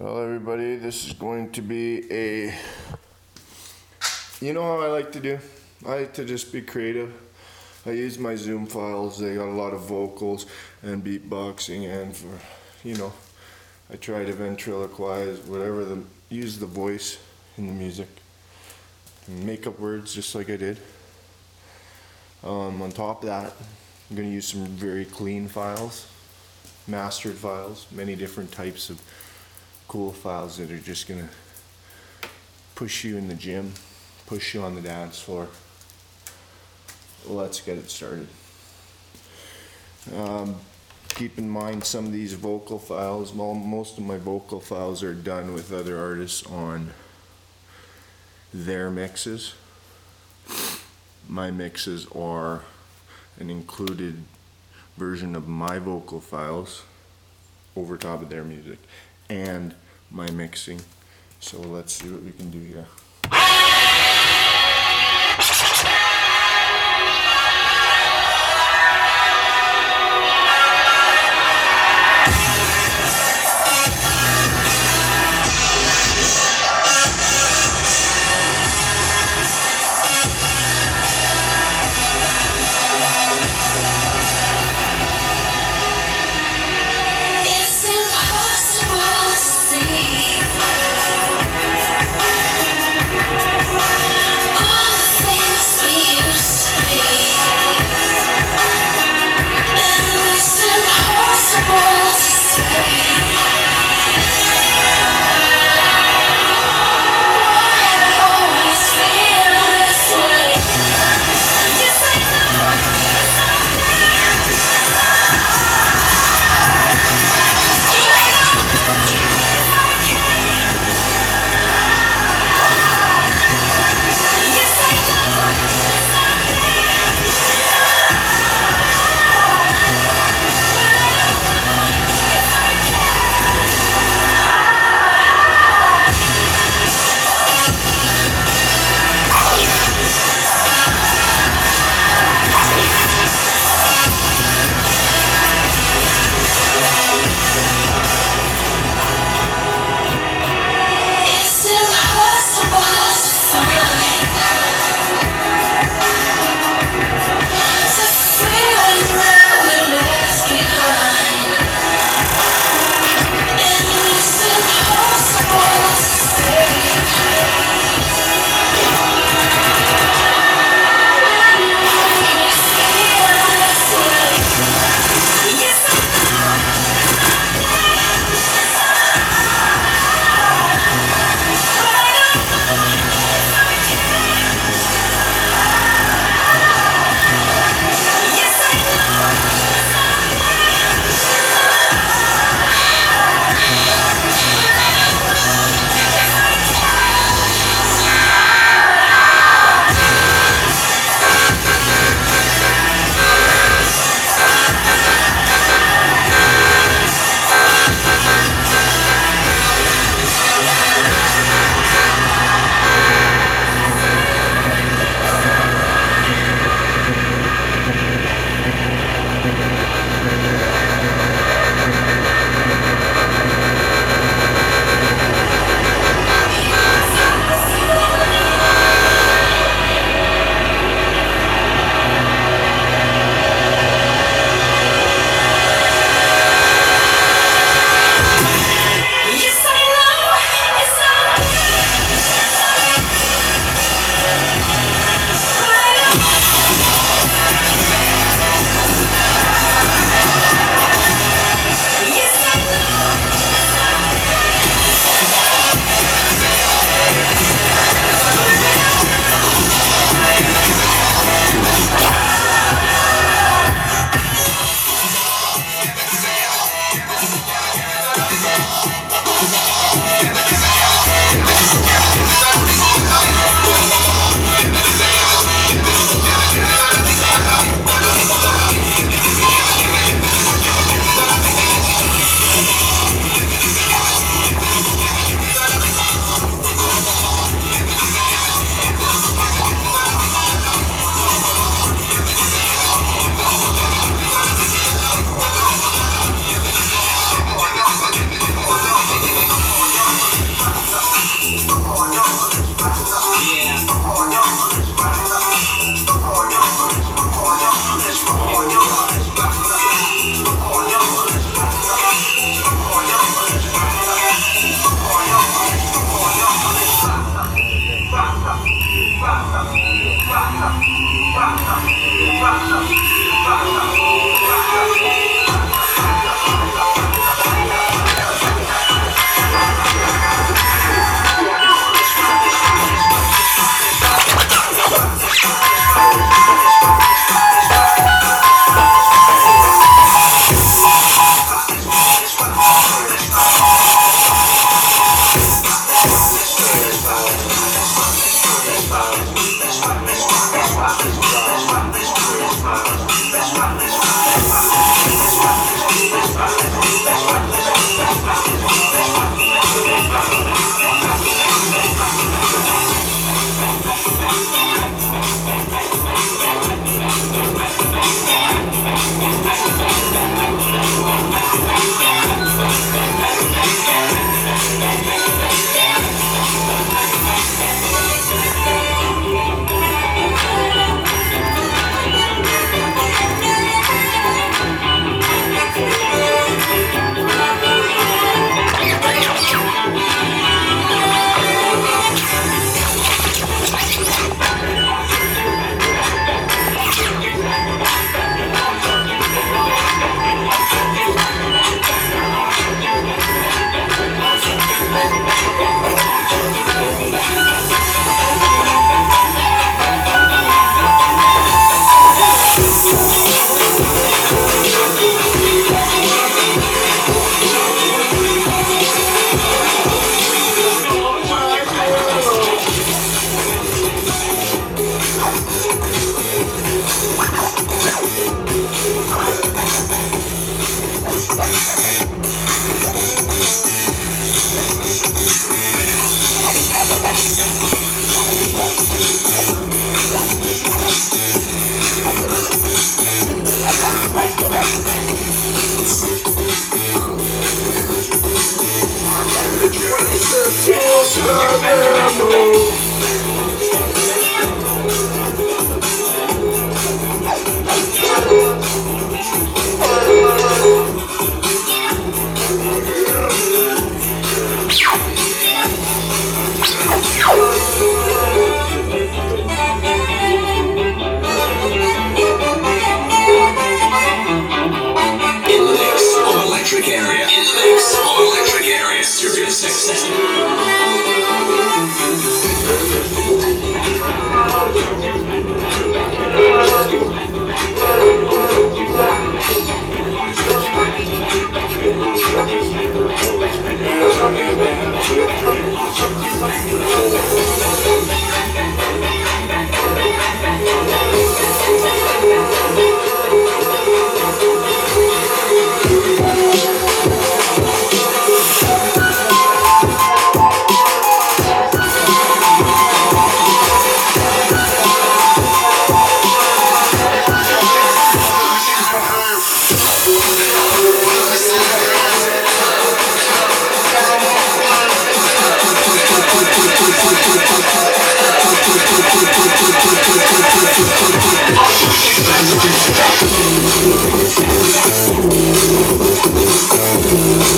Well, everybody, this is going to be a. You know how I like to do? I like to just be creative. I use my Zoom files, they got a lot of vocals and beatboxing, and for, you know, I try to ventriloquize, whatever the. use the voice in the music. Make up words just like I did. Um, on top of that, I'm going to use some very clean files, mastered files, many different types of cool files that are just to push you in the gym, push you on the dance floor. Let's get it started. Um, keep in mind some of these vocal files, well, most of my vocal files are done with other artists on their mixes. My mixes are an included version of my vocal files over top of their music and my mixing. So let's see what we can do here.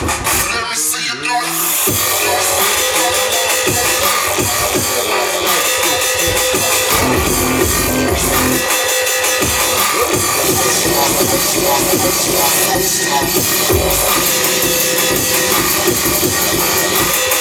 Thank Let's go.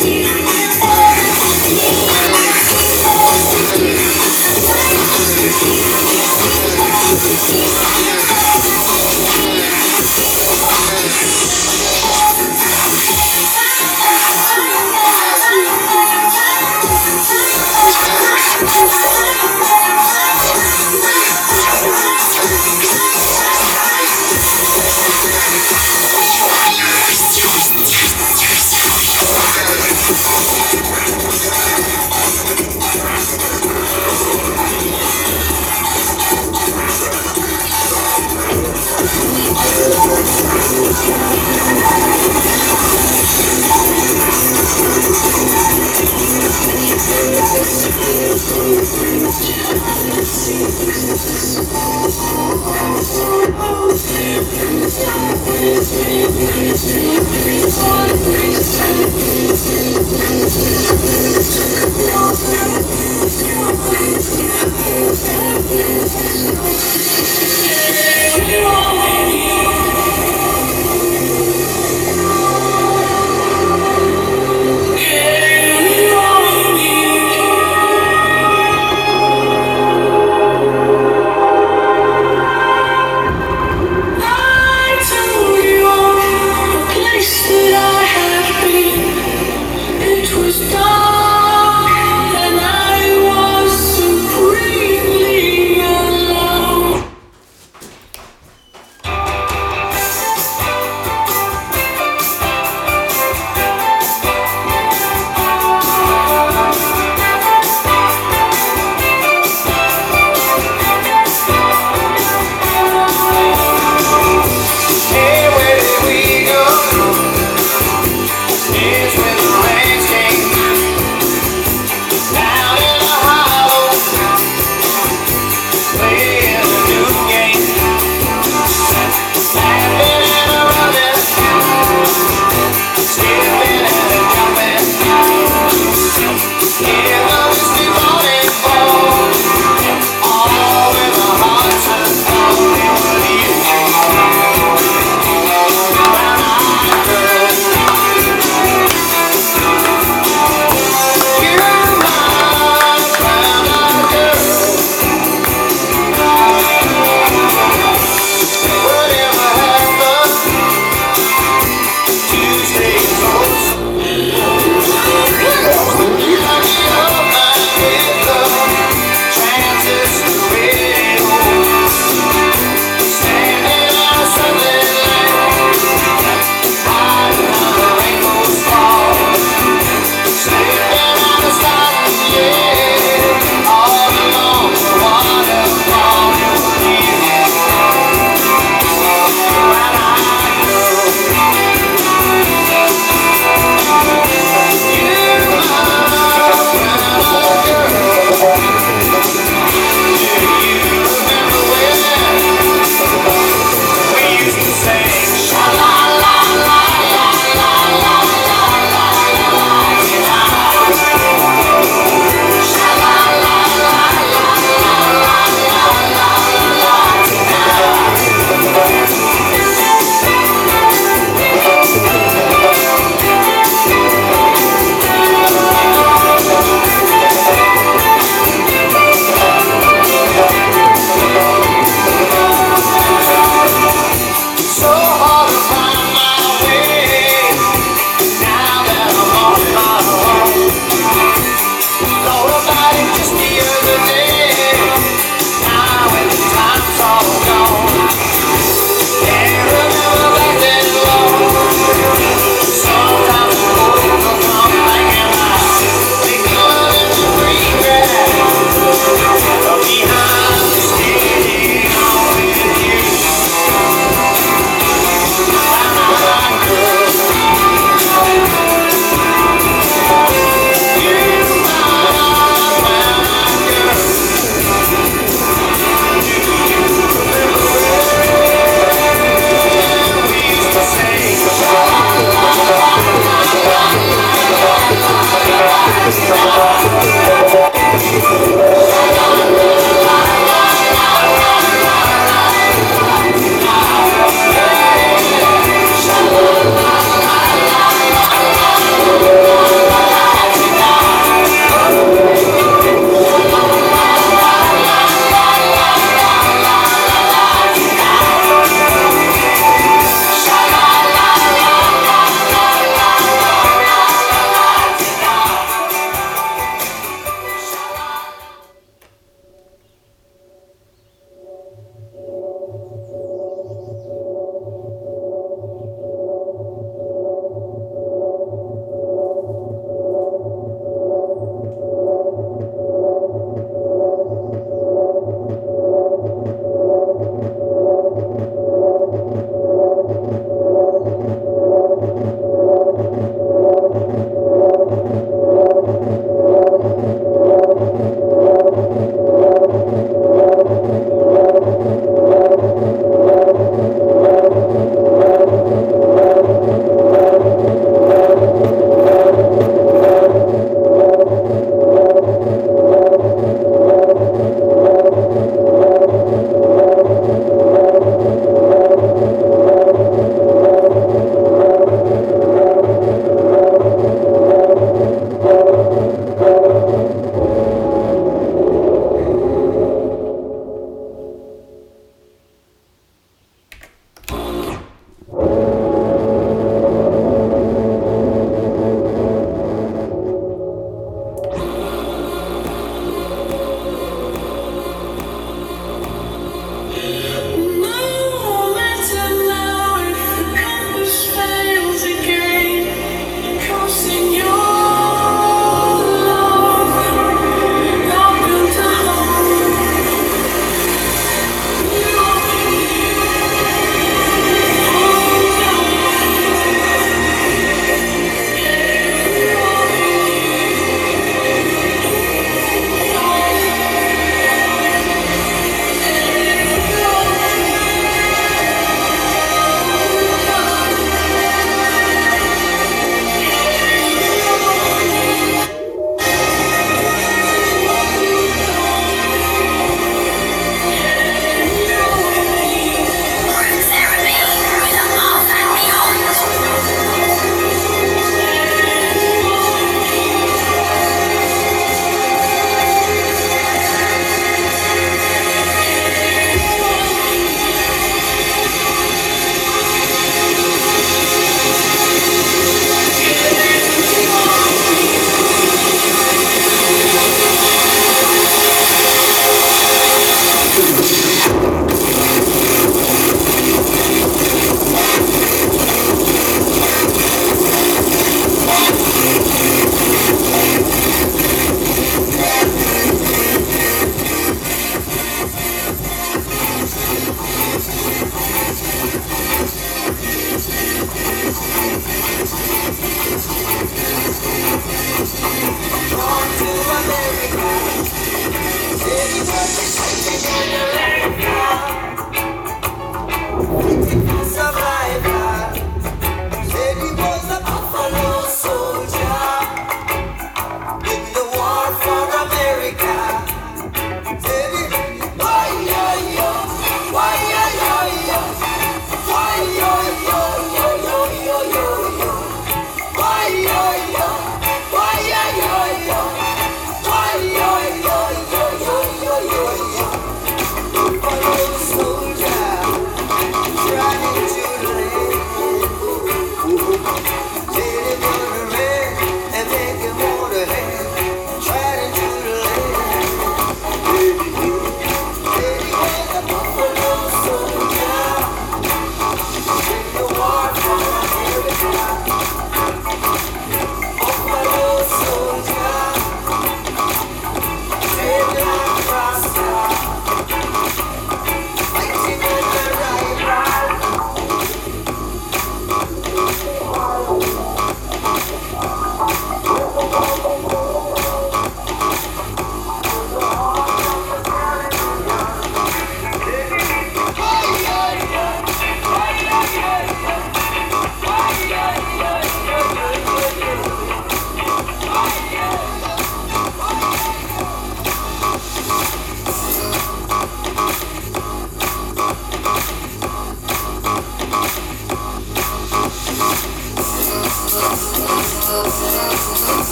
see.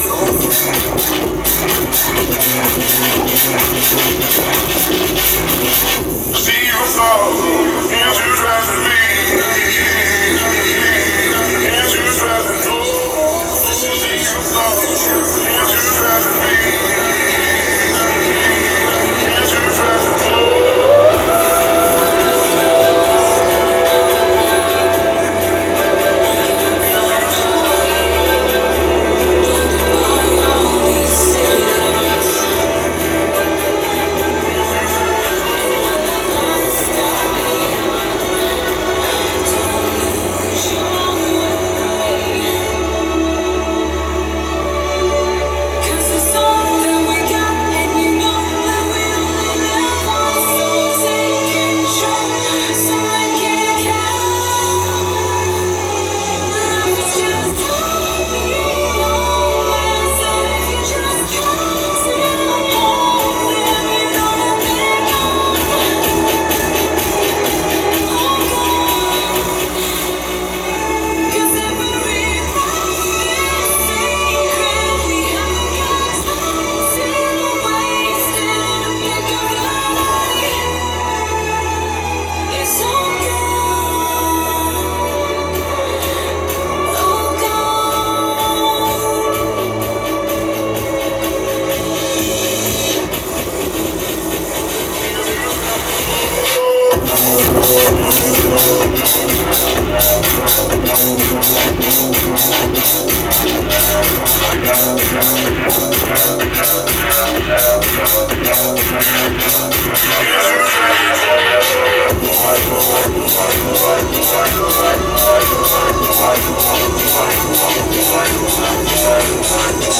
See you soon.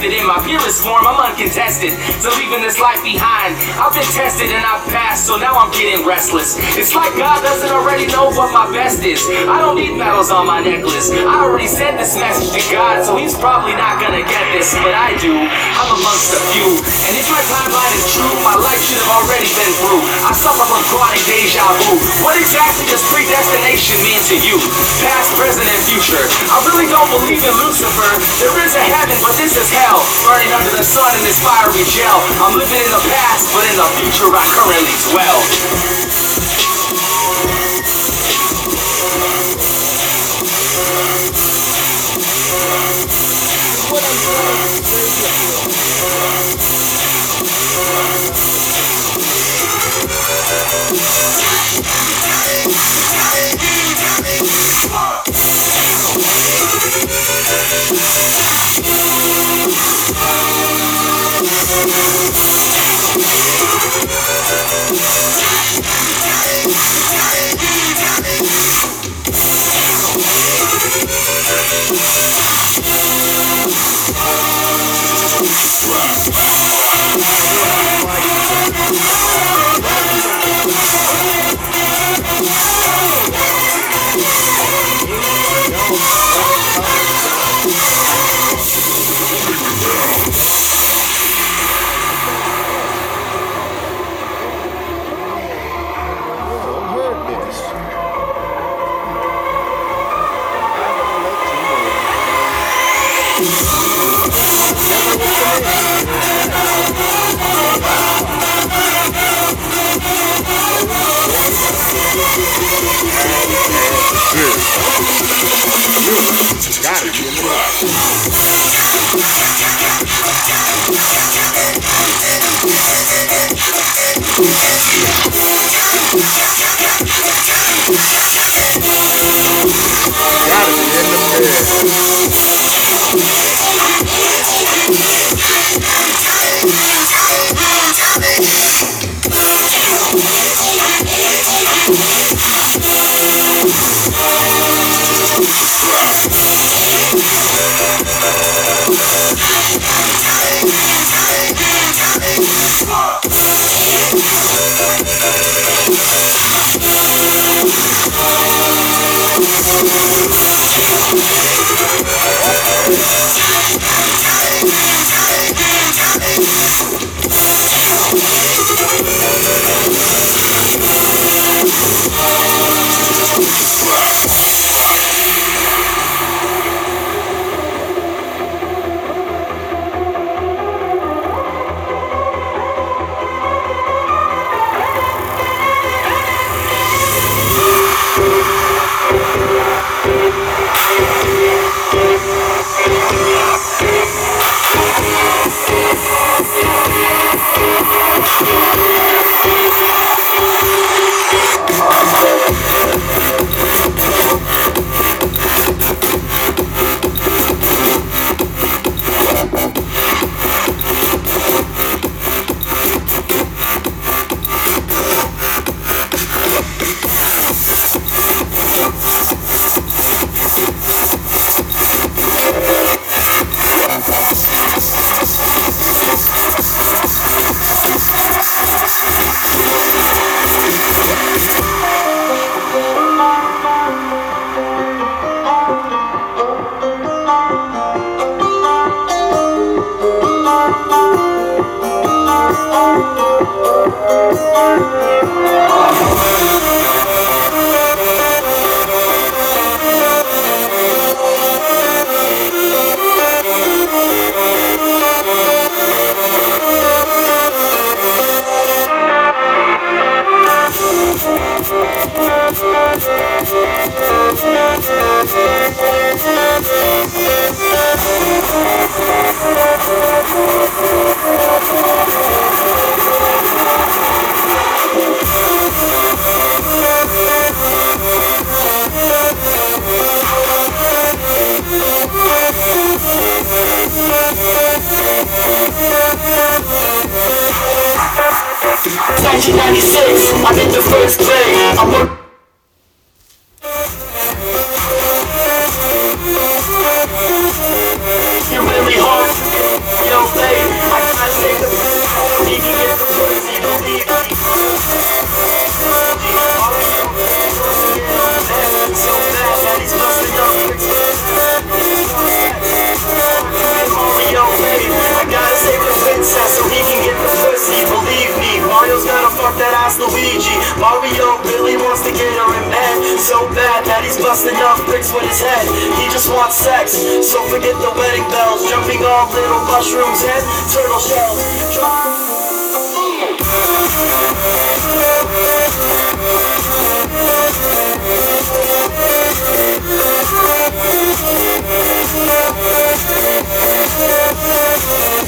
Resurrected in my purest form, I'm uncontested. So leaving this life behind, I've been tested and I've passed, so now I'm getting restless. It's like God doesn't already know what my best is. I don't need medals on my necklace. I already sent this message to God, so He's probably not gonna get this, but I do. I'm amongst a few. And if my timeline is true, my life should have already been through. Suffer from chronic deja vu. What exactly does predestination mean to you? Past, present, and future. I really don't believe in Lucifer. There is a heaven, but this is hell. Burning under the sun in this fiery gel. I'm living in the past, but in the future I currently dwell. Got Got it. In the 1996, that ass Luigi. Mario really wants to get her in bed so bad that he's busting up bricks with his head. He just wants sex, so forget the wedding bells. Jumping off little mushrooms and turtle shells. Let's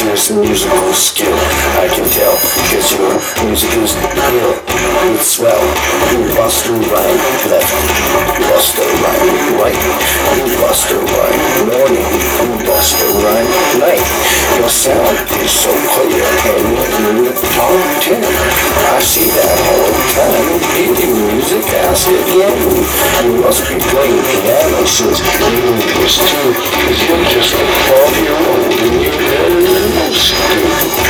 serious musical skill, I can tell, cause your music is ill, it's swell. You bust a rhyme. Left, bust a rhyme. Right, you a rhyme. Morning, you a rhyme. Night. Your sound is so clear, and you're in the. I see that all the time, in music. Acid, yeah. You must be playing piano since you was two, cause you're just a 12 year old and you're very stupid.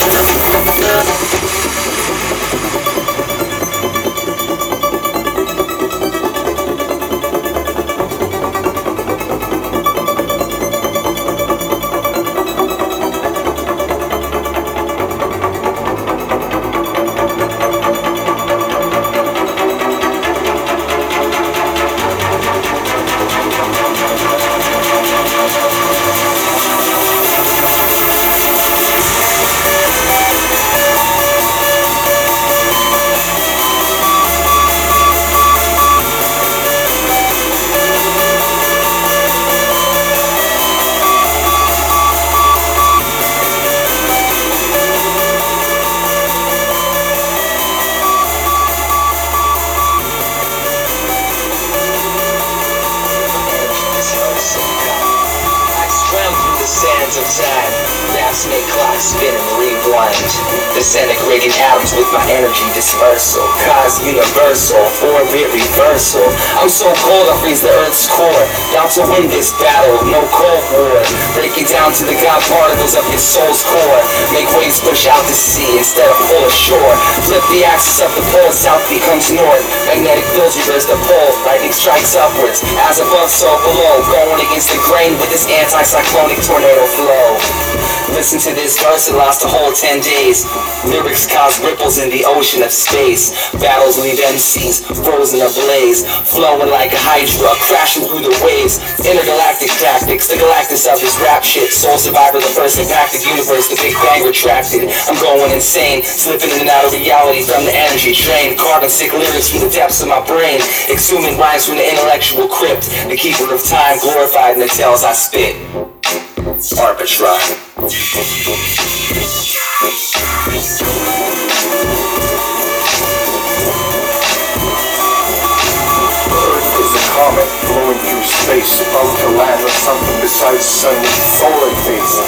becomes north. Magnetic fields reverse the pole. Lightning strikes upwards, as above, so below. Going against the grain with this anti-cyclonic tornado flow. Listen to this verse, it lasts a whole 10 days. Lyrics cause ripples in the ocean of space. Battles leave MCs frozen ablaze. Flowing like a hydra, crashing through the waves. Intergalactic tactics, the galactus of this rap shit. Soul survivor, the first impacted universe, the Big Bang retracted. I'm going insane, slipping in and out of reality from the energy drain. Carving sick lyrics from the depths of my brain. Exhuming rhymes from the intellectual crypt. The keeper of time, glorified in the tales I spit. Arbitrage. About to land on something besides sun with solar face.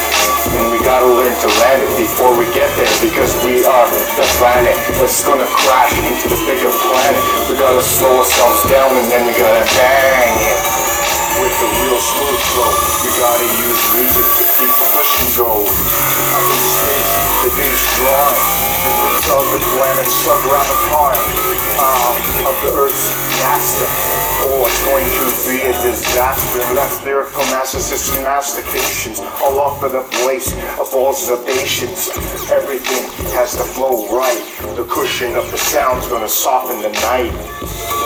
And we gotta learn to land it before we get there, because we are the planet that's gonna crash into the bigger planet. We gotta slow ourselves down and then we gotta bang it with the real smooth flow. We gotta use music to keep pushing go. Up in space, the day's drawing. The roots of the planet stuck around the um, of the Earth's master. Oh, it's going to be a disaster. And that's lyrical narcissistic mastications. All off of the place of observations. Everything has to flow right. The cushion of the sound's gonna soften the night.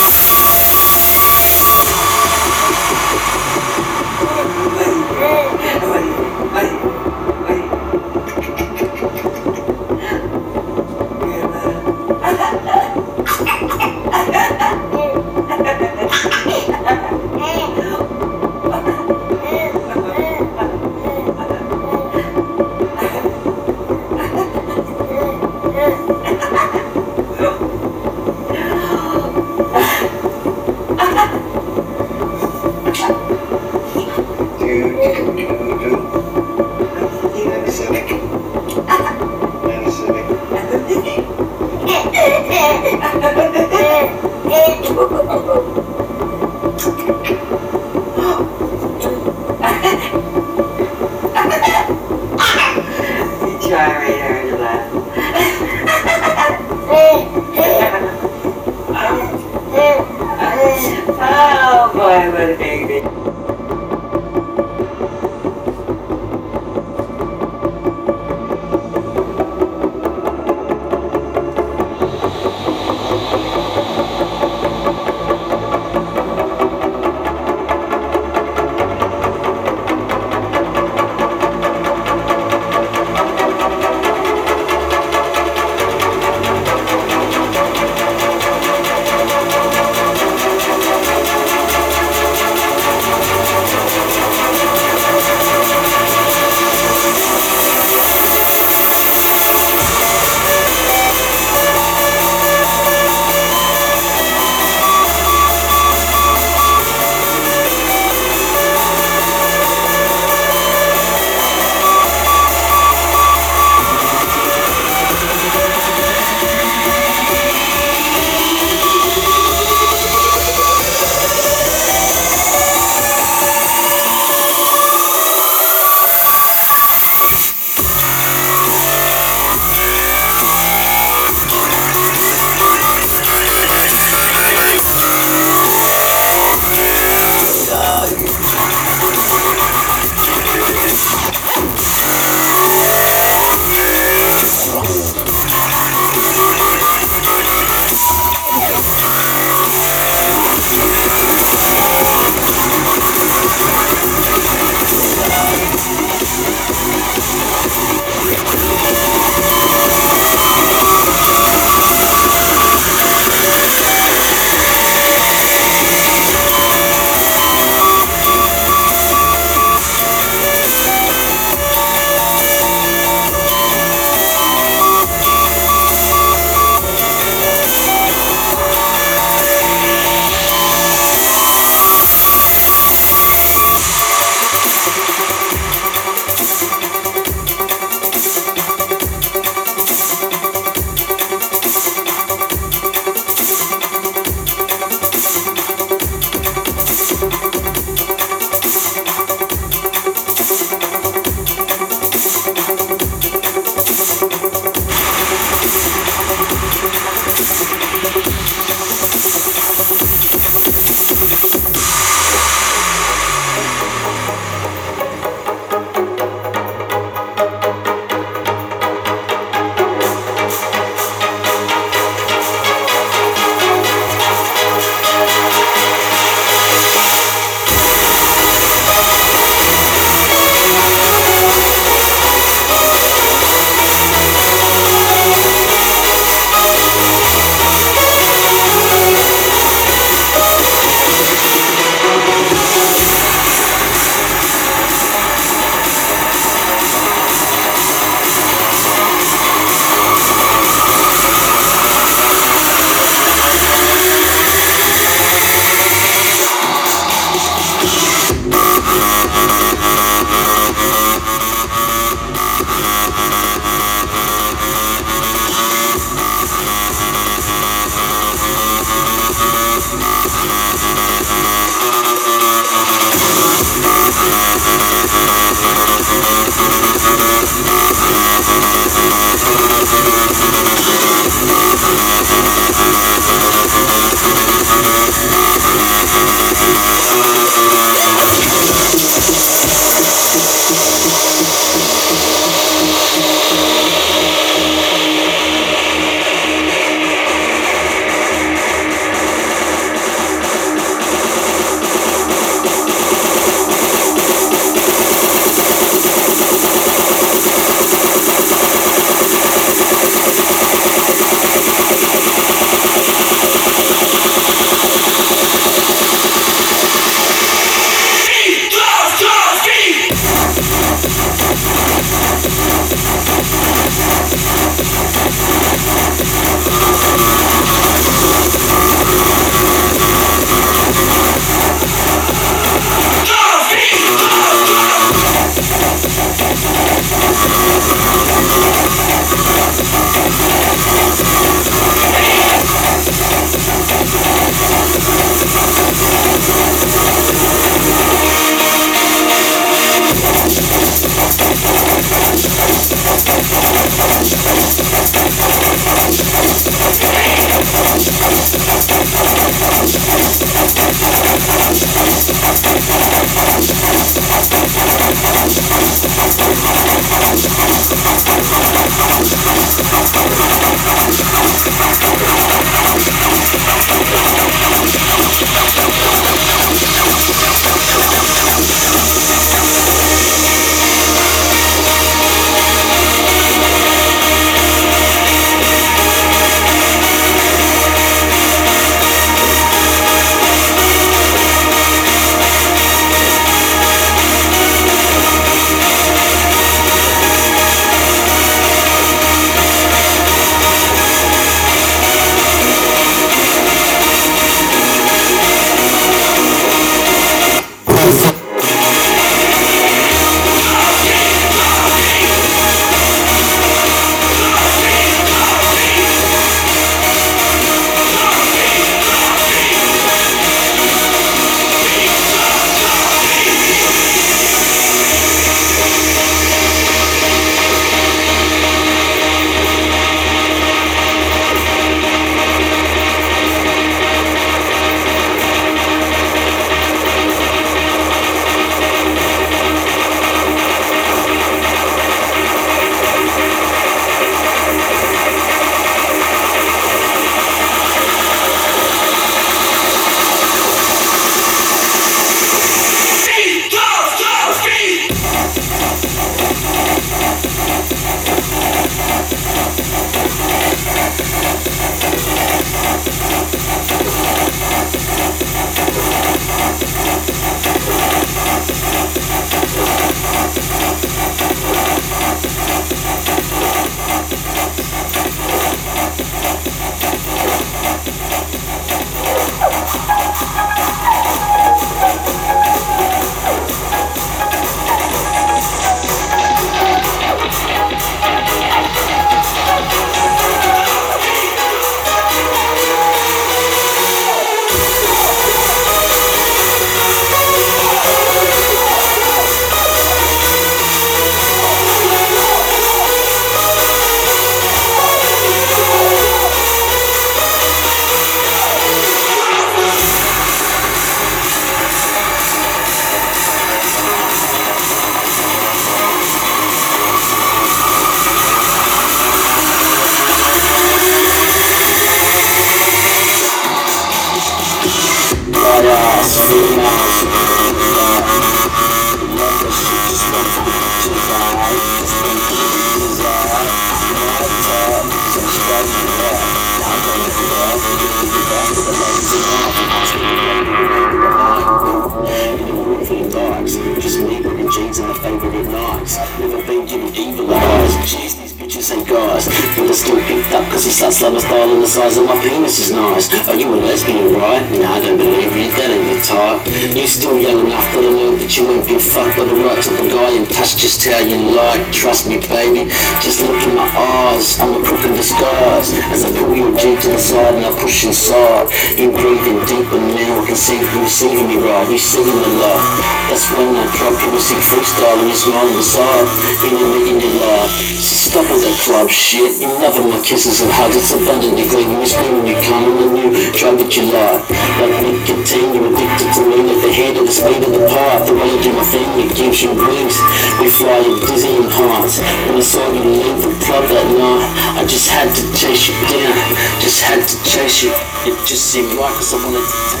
shit. You never my kisses and hugs It's abundantly clean You scream when you come And you. Drug but you lie Like nicotine You're addicted to me. Like the head of the speed of the path The way I do my thing It gives you wings We fly in dizzying heights When I saw you leave the club that night I just had to chase you down. Just had to chase you. It just seemed right Cause I wanted to